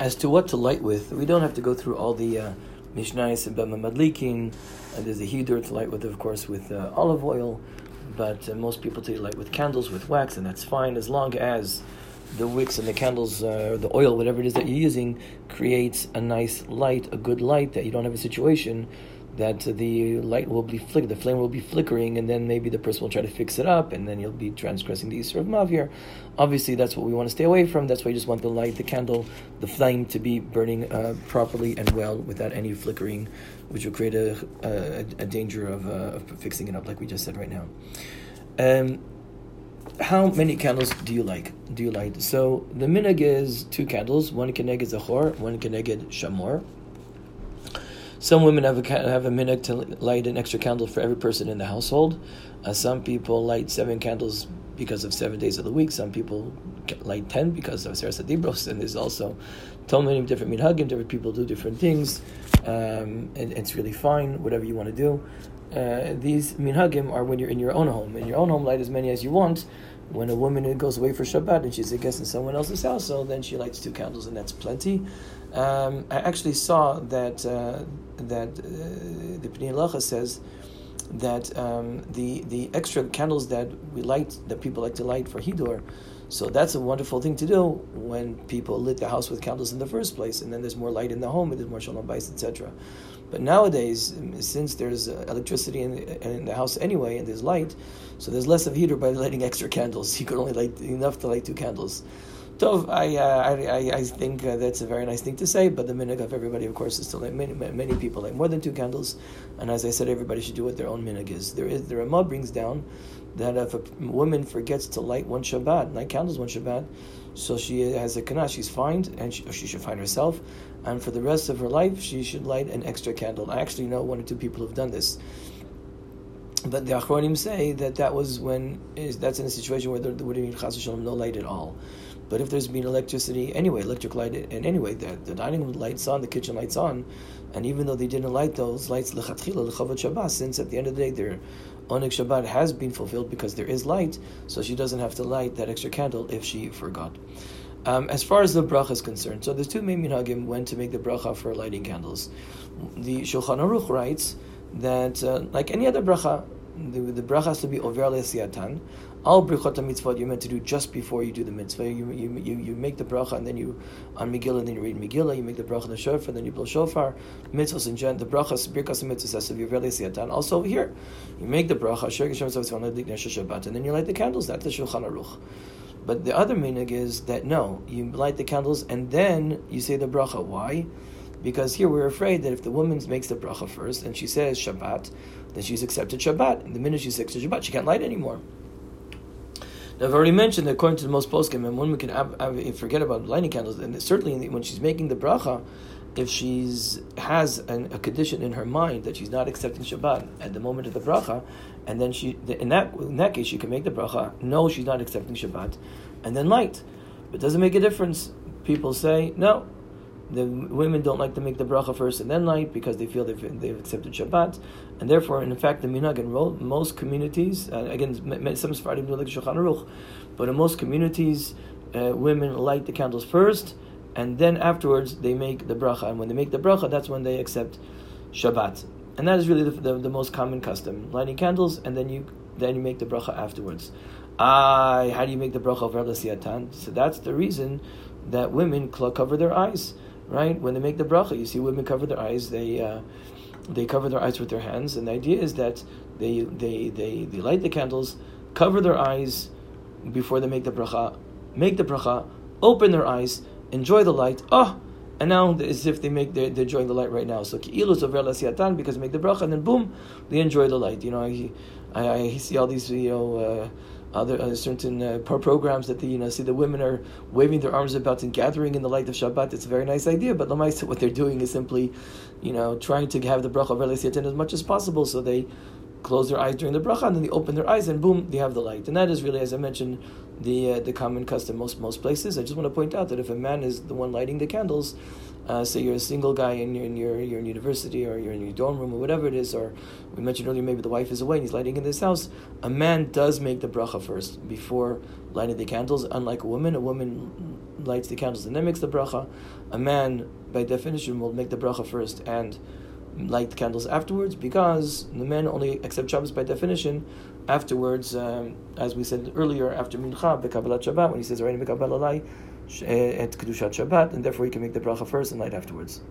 as to what to light with, we don't have to go through all the uh, Mishnais and Bameh Madlikin. And there's a Hidur to light with, of course, with uh, olive oil. But uh, most people to light with candles, with wax, and that's fine as long as the wicks and the candles, uh, the oil, whatever it is that you're using, creates a nice light, a good light, that you don't have a situation that the light will be flick, the flame will be flickering, and then maybe the person will try to fix it up, and then you'll be transgressing the Isra of Mavir. Obviously, that's what we want to stay away from. That's why you just want the light, the candle, the flame to be burning uh, properly and well without any flickering, which will create a, a, a danger of, uh, of, fixing it up, like we just said right now. Um, how many candles do you like? Do you light? So the minhag is two candles. One keneged zachor, one keneged shamor. Some women have a have a minhag to light an extra candle for every person in the household. Uh, some people light seven candles because of seven days of the week. Some people light ten because of Seres Adibros, and there's also so many different minhagim. Different people do different things, um, and it's really fine. Whatever you want to do. Uh, these minhagim are when you're in your own home. In your own home, light as many as you want. When a woman goes away for Shabbat and she's a guest in someone else's house, so then she lights two candles, and that's plenty. Um, I actually saw that uh, that uh, the Peninei Halacha says that um, the the extra candles that we light that people like to light for Hidur, so that's a wonderful thing to do when people lit the house with candles in the first place, and then there's more light in the home, and there's more shalom bayis, etc. But nowadays, since there's uh, electricity in the, in the, house anyway, and there's light, so there's less of Hidur by lighting extra candles. You could only light enough to light two candles. Tov, I, uh, I, I, think uh, that's a very nice thing to say, but the minhag of everybody, of course, is to light many, many people light more than two candles, and as I said, everybody should do what their own minhag is. There is the Ramah brings down that if a woman forgets to light one Shabbat, light candles one Shabbat, so she has a knas, she's fined, and she, she should find herself, and for the rest of her life, she should light an extra candle. I actually know one or two people who've done this. But the Achronim say that that was when is that's in a situation where there would have been chas no light at all. But if there's been electricity anyway, electric light, and anyway, the, the dining room lights on, the kitchen lights on, and even though they didn't light those lights lechatchila Shabbat, since at the end of the day their oneg Shabbat has been fulfilled because there is light, so she doesn't have to light that extra candle if she forgot. Um, as far as the bracha is concerned, so there's two main minhagim when to make the bracha for lighting candles. The Shulchan Aruch writes that, uh, like any other bracha, the, the bracha has to be over. All birchot mitzvot you're meant to do just before you do the mitzvah. You, you, you, you make the bracha and then you on Megillah and then you read Megillah. You make the bracha on the shofar, then you blow shofar. Mitzvahs in gen the brachas birkas and mitzvahs has to be over le'siyatan. Also over here, you make the bracha shir and then you light the candles. That's the Shulchan Aruch. But the other minhag is that no, you light the candles and then you say the bracha. Why? Because here we're afraid that if the woman makes the bracha first and she says Shabbat, then she's accepted Shabbat. And the minute she's accepted Shabbat, she can't light anymore. Now, I've already mentioned that according to the most poskim, and one can have, have, forget about lighting candles, and certainly when she's making the bracha, if she's has an, a condition in her mind that she's not accepting Shabbat at the moment of the bracha, and then she in that in that case she can make the bracha. No, she's not accepting Shabbat, and then light. But doesn't make a difference. People say no the women don't like to make the bracha first and then light because they feel they've, they've accepted Shabbat, and therefore, in fact, the minhag in most communities, uh, again, some Sephardim do like Shulchan Aruch, but in most communities, uh, women light the candles first, and then afterwards they make the bracha, and when they make the bracha, that's when they accept Shabbat, and that is really the, the, the most common custom: lighting candles, and then you then you make the bracha afterwards. Ah, how do you make the bracha of So that's the reason that women cover their eyes right? When they make the bracha, you see women cover their eyes. They uh, they cover their eyes with their hands, and the idea is that they they they, they light the candles, cover their eyes before they make the bracha, make the bracha, open their eyes, enjoy the light. Oh, and now as if they make they're, they're enjoying the light right now. So ki'ilu over lasiatan because they make the bracha, and then boom, they enjoy the light. You know, I I, I see all these you know. Uh, other uh, certain uh, programs that the you know see the women are waving their arms about and gathering in the light of Shabbat. It's a very nice idea, but Lamaisa, what they're doing is simply, you know, trying to have the bracha of as much as possible. So they close their eyes during the bracha and then they open their eyes and boom, they have the light. And that is really, as I mentioned, the uh, the common custom most most places. I just want to point out that if a man is the one lighting the candles, uh, say you're a single guy in your in your you're in university or you're in your dorm room or whatever it is, or we mentioned earlier maybe the wife is away and he's lighting in this house. A man does make the bracha first before lighting the candles. Unlike a woman, a woman lights the candles and then makes the bracha. A man, by definition, will make the bracha first and light the candles afterwards because the men only accept Shabbos by definition afterwards, um, as we said earlier, after Mincha, Bekabbalat Shabbat, when he says, Eh, at Kedushat Shabbat, and therefore he can make the bracha first and light afterwards.